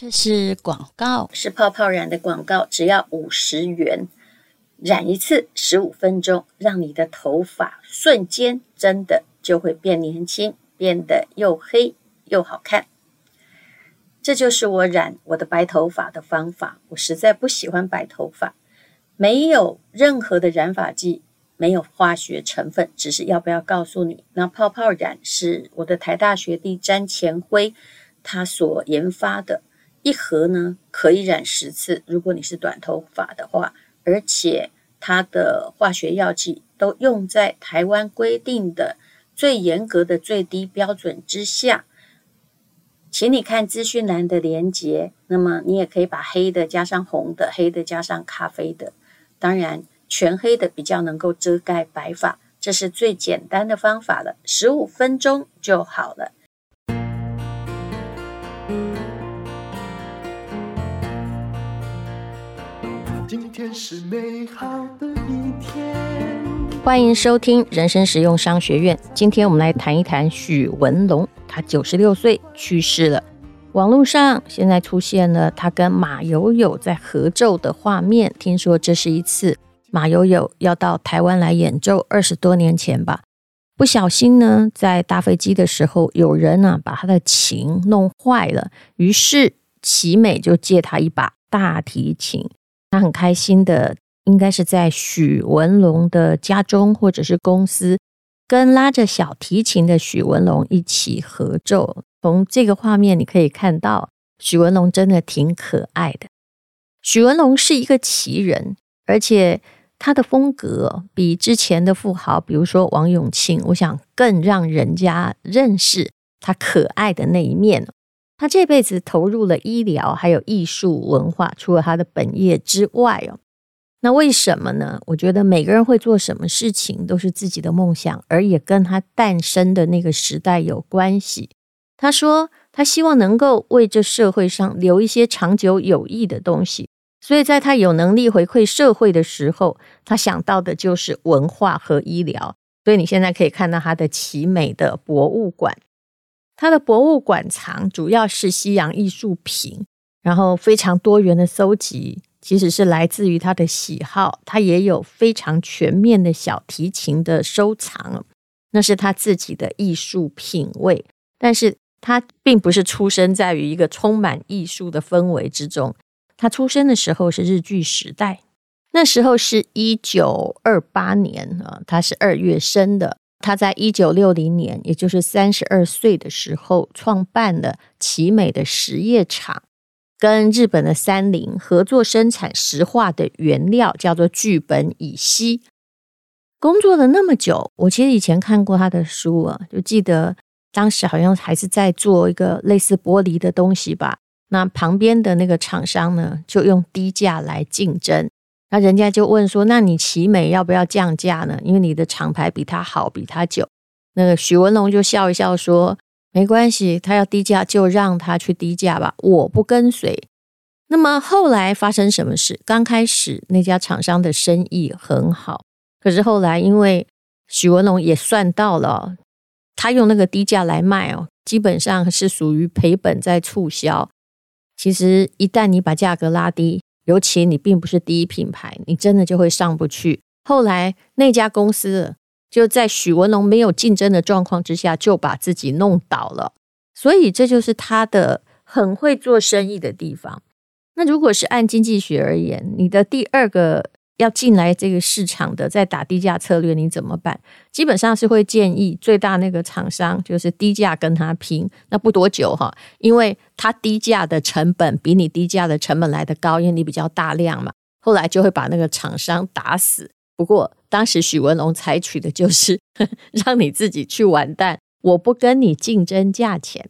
这是广告，是泡泡染的广告，只要五十元，染一次十五分钟，让你的头发瞬间真的就会变年轻，变得又黑又好看。这就是我染我的白头发的方法。我实在不喜欢白头发，没有任何的染发剂，没有化学成分，只是要不要告诉你，那泡泡染是我的台大学弟詹前辉他所研发的。一盒呢可以染十次，如果你是短头发的话，而且它的化学药剂都用在台湾规定的最严格的最低标准之下。请你看资讯栏的连接，那么你也可以把黑的加上红的，黑的加上咖啡的，当然全黑的比较能够遮盖白发，这是最简单的方法了，十五分钟就好了。今天是美好的一天。欢迎收听人生实用商学院。今天我们来谈一谈许文龙，他九十六岁去世了。网络上现在出现了他跟马友友在合奏的画面，听说这是一次马友友要到台湾来演奏，二十多年前吧。不小心呢，在搭飞机的时候，有人呢、啊、把他的琴弄坏了，于是奇美就借他一把大提琴。他很开心的，应该是在许文龙的家中或者是公司，跟拉着小提琴的许文龙一起合奏。从这个画面你可以看到，许文龙真的挺可爱的。许文龙是一个奇人，而且他的风格比之前的富豪，比如说王永庆，我想更让人家认识他可爱的那一面。他这辈子投入了医疗，还有艺术文化，除了他的本业之外哦，那为什么呢？我觉得每个人会做什么事情都是自己的梦想，而也跟他诞生的那个时代有关系。他说他希望能够为这社会上留一些长久有益的东西，所以在他有能力回馈社会的时候，他想到的就是文化和医疗。所以你现在可以看到他的奇美的博物馆。他的博物馆藏主要是西洋艺术品，然后非常多元的搜集，其实是来自于他的喜好。他也有非常全面的小提琴的收藏，那是他自己的艺术品味。但是他并不是出生在于一个充满艺术的氛围之中。他出生的时候是日据时代，那时候是一九二八年啊，他是二月生的。他在一九六零年，也就是三十二岁的时候，创办了奇美的实业厂，跟日本的三菱合作生产石化的原料，叫做聚苯乙烯。工作了那么久，我其实以前看过他的书啊，就记得当时好像还是在做一个类似玻璃的东西吧。那旁边的那个厂商呢，就用低价来竞争。那人家就问说：“那你奇美要不要降价呢？因为你的厂牌比他好，比他久。”那个许文龙就笑一笑说：“没关系，他要低价就让他去低价吧，我不跟随。”那么后来发生什么事？刚开始那家厂商的生意很好，可是后来因为许文龙也算到了，他用那个低价来卖哦，基本上是属于赔本在促销。其实一旦你把价格拉低，尤其你并不是第一品牌，你真的就会上不去。后来那家公司就在许文龙没有竞争的状况之下，就把自己弄倒了。所以这就是他的很会做生意的地方。那如果是按经济学而言，你的第二个。要进来这个市场的，在打低价策略，你怎么办？基本上是会建议最大那个厂商，就是低价跟他拼。那不多久哈，因为他低价的成本比你低价的成本来得高，因为你比较大量嘛。后来就会把那个厂商打死。不过当时许文龙采取的就是 让你自己去完蛋，我不跟你竞争价钱。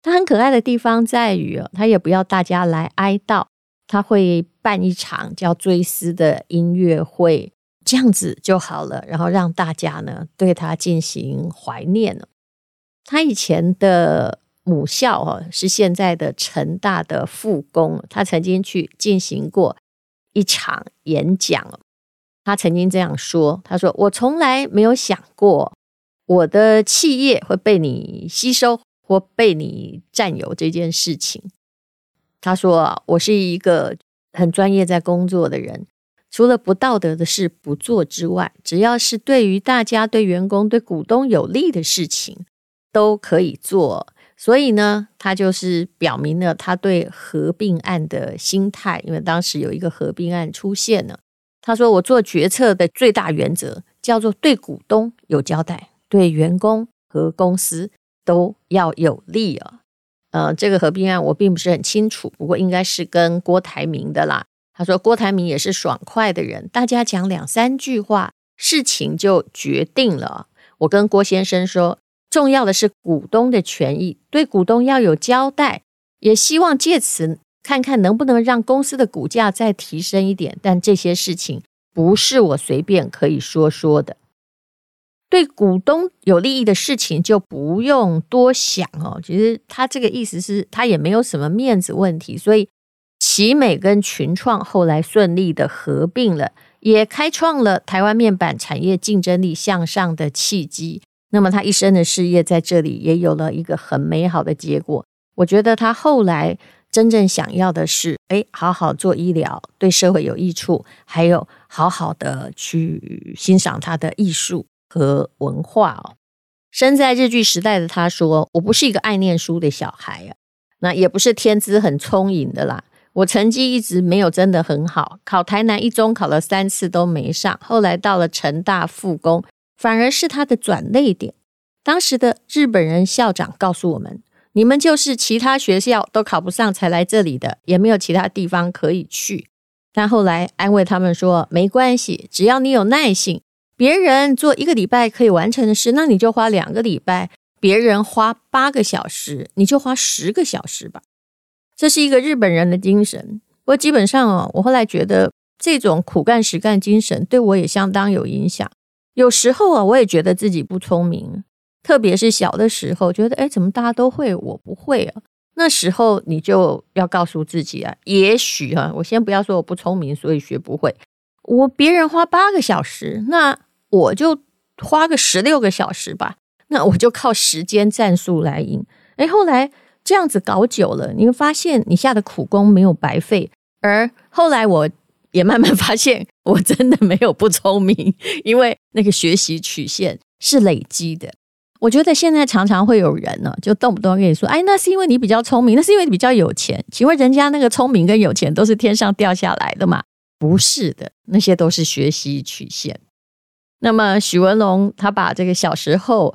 他很可爱的地方在于，他也不要大家来哀悼。他会办一场叫追思的音乐会，这样子就好了，然后让大家呢对他进行怀念。他以前的母校哈是现在的成大的附工，他曾经去进行过一场演讲。他曾经这样说：“他说我从来没有想过我的企业会被你吸收或被你占有这件事情。”他说：“我是一个很专业在工作的人，除了不道德的事不做之外，只要是对于大家、对员工、对股东有利的事情，都可以做。所以呢，他就是表明了他对合并案的心态，因为当时有一个合并案出现了。他说：‘我做决策的最大原则叫做对股东有交代，对员工和公司都要有利啊。’”呃，这个合并案我并不是很清楚，不过应该是跟郭台铭的啦。他说郭台铭也是爽快的人，大家讲两三句话，事情就决定了。我跟郭先生说，重要的是股东的权益，对股东要有交代，也希望借此看看能不能让公司的股价再提升一点。但这些事情不是我随便可以说说的。对股东有利益的事情就不用多想哦。其实他这个意思是他也没有什么面子问题，所以奇美跟群创后来顺利的合并了，也开创了台湾面板产业竞争力向上的契机。那么他一生的事业在这里也有了一个很美好的结果。我觉得他后来真正想要的是，哎，好好做医疗，对社会有益处，还有好好的去欣赏他的艺术。和文化哦，生在日据时代的他说：“我不是一个爱念书的小孩啊，那也不是天资很聪颖的啦。我成绩一直没有真的很好，考台南一中考了三次都没上，后来到了成大复工，反而是他的转捩点。当时的日本人校长告诉我们：你们就是其他学校都考不上才来这里的，也没有其他地方可以去。但后来安慰他们说：没关系，只要你有耐性。”别人做一个礼拜可以完成的事，那你就花两个礼拜；别人花八个小时，你就花十个小时吧。这是一个日本人的精神。不过基本上哦，我后来觉得这种苦干实干精神对我也相当有影响。有时候啊，我也觉得自己不聪明，特别是小的时候，觉得哎，怎么大家都会，我不会啊？那时候你就要告诉自己啊，也许啊，我先不要说我不聪明，所以学不会。我别人花八个小时，那。我就花个十六个小时吧，那我就靠时间战术来赢。哎，后来这样子搞久了，你会发现你下的苦功没有白费。而后来我也慢慢 发现，我真的没有不聪明，因为那个学习曲线是累积的。我觉得现在常常会有人呢，就动不动跟你说：“哎，那是因为你比较聪明，那是因为你比较有钱。”请问人家那个聪明跟有钱都是天上掉下来的吗？不是的，那些都是学习曲线。那么许文龙他把这个小时候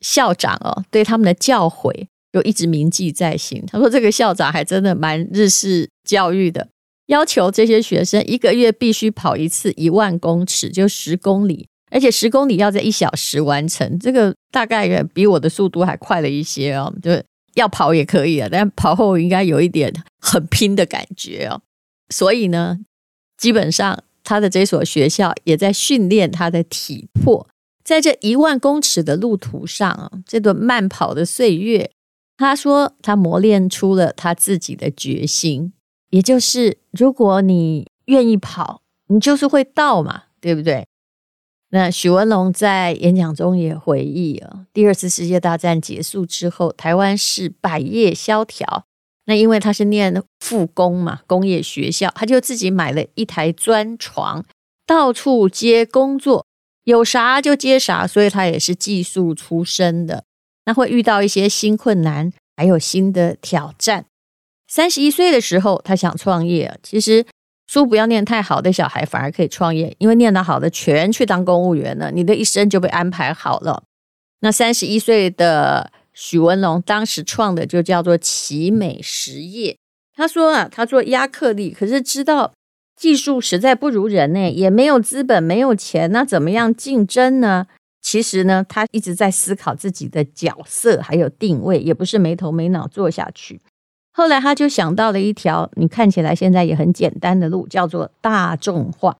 校长哦对他们的教诲就一直铭记在心。他说这个校长还真的蛮日式教育的，要求这些学生一个月必须跑一次一万公尺，就十公里，而且十公里要在一小时完成。这个大概比我的速度还快了一些哦，就要跑也可以啊，但跑后应该有一点很拼的感觉哦。所以呢，基本上。他的这所学校也在训练他的体魄，在这一万公尺的路途上啊，这段慢跑的岁月，他说他磨练出了他自己的决心，也就是如果你愿意跑，你就是会到嘛，对不对？那许文龙在演讲中也回忆啊，第二次世界大战结束之后，台湾是百业萧条。那因为他是念复工嘛，工业学校，他就自己买了一台钻床，到处接工作，有啥就接啥，所以他也是技术出身的。那会遇到一些新困难，还有新的挑战。三十一岁的时候，他想创业。其实书不要念太好的小孩反而可以创业，因为念得好的全去当公务员了，你的一生就被安排好了。那三十一岁的。许文龙当时创的就叫做奇美实业。他说啊，他做压克力，可是知道技术实在不如人呢，也没有资本，没有钱，那怎么样竞争呢？其实呢，他一直在思考自己的角色还有定位，也不是没头没脑做下去。后来他就想到了一条你看起来现在也很简单的路，叫做大众化。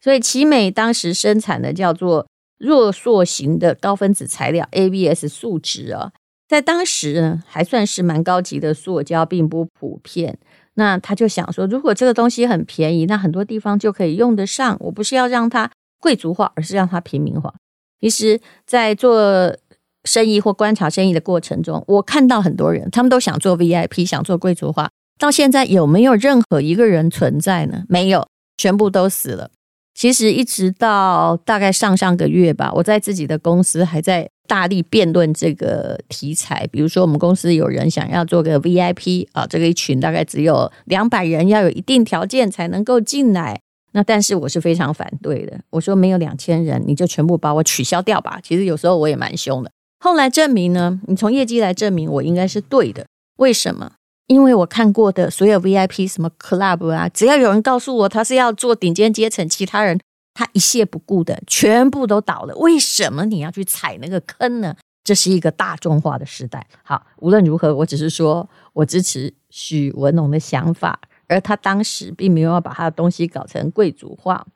所以奇美当时生产的叫做弱塑型的高分子材料 ABS 树脂啊。在当时呢，还算是蛮高级的塑胶，并不普遍。那他就想说，如果这个东西很便宜，那很多地方就可以用得上。我不是要让它贵族化，而是让它平民化。其实，在做生意或观察生意的过程中，我看到很多人，他们都想做 VIP，想做贵族化，到现在有没有任何一个人存在呢？没有，全部都死了。其实一直到大概上上个月吧，我在自己的公司还在大力辩论这个题材。比如说，我们公司有人想要做个 VIP 啊，这个一群大概只有两百人，要有一定条件才能够进来。那但是我是非常反对的，我说没有两千人，你就全部把我取消掉吧。其实有时候我也蛮凶的。后来证明呢，你从业绩来证明我应该是对的。为什么？因为我看过的所有 VIP 什么 club 啊，只要有人告诉我他是要做顶尖阶层，其他人他一屑不顾的，全部都倒了。为什么你要去踩那个坑呢？这是一个大众化的时代。好，无论如何，我只是说我支持许文龙的想法，而他当时并没有把他的东西搞成贵族化。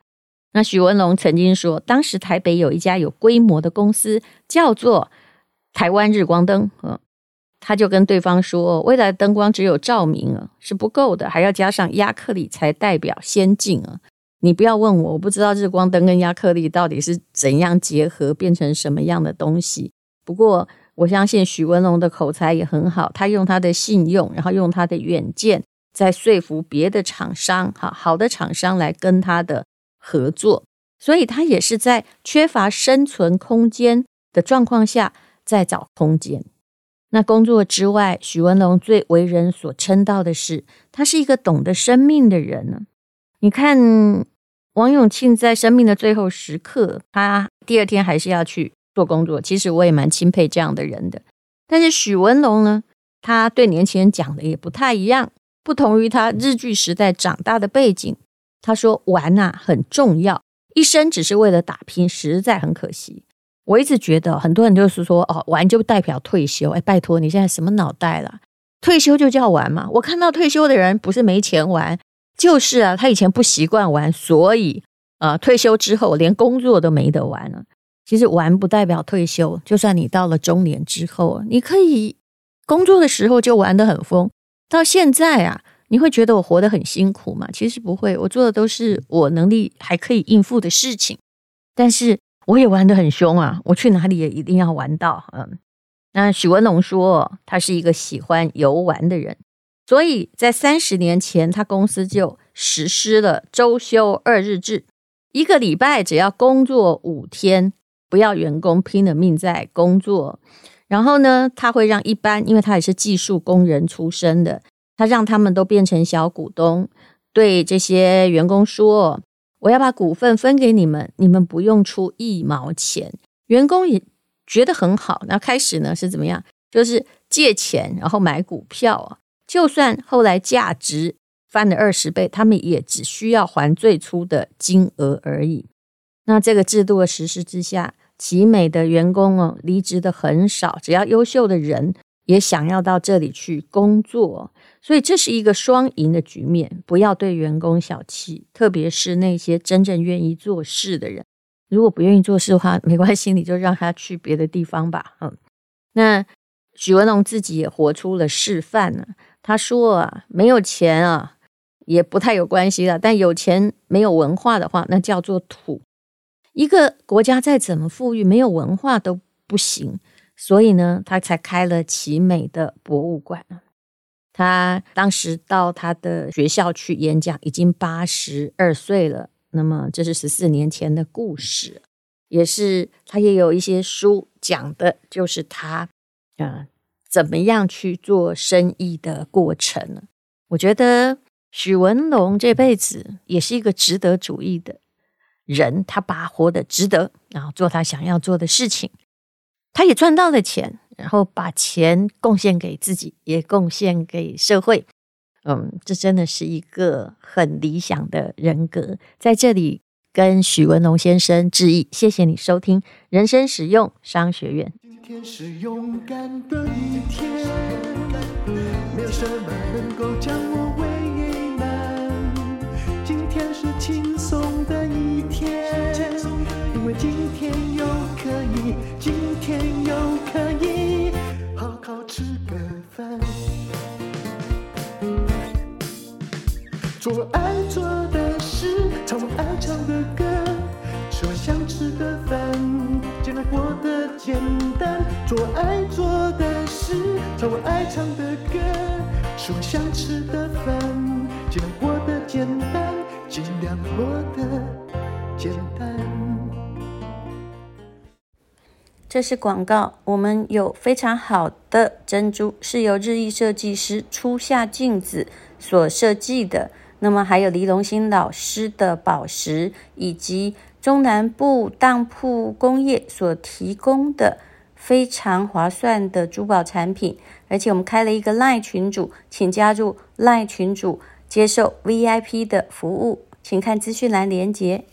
那许文龙曾经说，当时台北有一家有规模的公司叫做台湾日光灯，嗯。他就跟对方说：“未来灯光只有照明啊是不够的，还要加上亚克力才代表先进啊！你不要问我，我不知道日光灯跟亚克力到底是怎样结合变成什么样的东西。不过我相信许文龙的口才也很好，他用他的信用，然后用他的远见，在说服别的厂商，哈，好的厂商来跟他的合作。所以他也是在缺乏生存空间的状况下，在找空间。”那工作之外，许文龙最为人所称道的是，他是一个懂得生命的人呢。你看，王永庆在生命的最后时刻，他第二天还是要去做工作。其实我也蛮钦佩这样的人的。但是许文龙呢，他对年轻人讲的也不太一样，不同于他日据时代长大的背景。他说玩呐很重要，一生只是为了打拼，实在很可惜。我一直觉得很多人就是说哦，玩就代表退休。哎，拜托你现在什么脑袋了？退休就叫玩嘛？我看到退休的人不是没钱玩，就是啊，他以前不习惯玩，所以啊、退休之后连工作都没得玩了。其实玩不代表退休，就算你到了中年之后，你可以工作的时候就玩得很疯。到现在啊，你会觉得我活得很辛苦吗？其实不会，我做的都是我能力还可以应付的事情，但是。我也玩得很凶啊！我去哪里也一定要玩到。嗯，那许文龙说他是一个喜欢游玩的人，所以在三十年前，他公司就实施了周休二日制，一个礼拜只要工作五天，不要员工拼了命在工作。然后呢，他会让一般，因为他也是技术工人出身的，他让他们都变成小股东，对这些员工说。我要把股份分给你们，你们不用出一毛钱。员工也觉得很好。那开始呢是怎么样？就是借钱，然后买股票啊。就算后来价值翻了二十倍，他们也只需要还最初的金额而已。那这个制度的实施之下，奇美的员工哦，离职的很少，只要优秀的人也想要到这里去工作。所以这是一个双赢的局面，不要对员工小气，特别是那些真正愿意做事的人。如果不愿意做事的话，没关系，你就让他去别的地方吧。嗯，那许文龙自己也活出了示范呢。他说啊，没有钱啊，也不太有关系了，但有钱没有文化的话，那叫做土。一个国家再怎么富裕，没有文化都不行。所以呢，他才开了奇美的博物馆。他当时到他的学校去演讲，已经八十二岁了。那么这是十四年前的故事，也是他也有一些书讲的，就是他啊怎么样去做生意的过程。我觉得许文龙这辈子也是一个值得主义的人，他把活得值得，然后做他想要做的事情，他也赚到了钱。然后把钱贡献给自己，也贡献给社会。嗯，这真的是一个很理想的人格。在这里跟许文龙先生致意，谢谢你收听人生实用商学院。今天是勇敢的一天，没有什么能够将我今天又可以好好吃个饭。做爱做的事，唱我爱唱的歌，吃我想吃的饭，尽量过得简单，做爱做的事，唱我爱唱的歌。吃我想吃的饭，尽量过得简单，尽量过得简单。这是广告，我们有非常好的珍珠，是由日裔设计师初夏静子所设计的。那么还有黎龙兴老师的宝石，以及中南部当铺工业所提供的非常划算的珠宝产品，而且我们开了一个 LINE 群组，请加入 LINE 群组接受 VIP 的服务，请看资讯栏连接。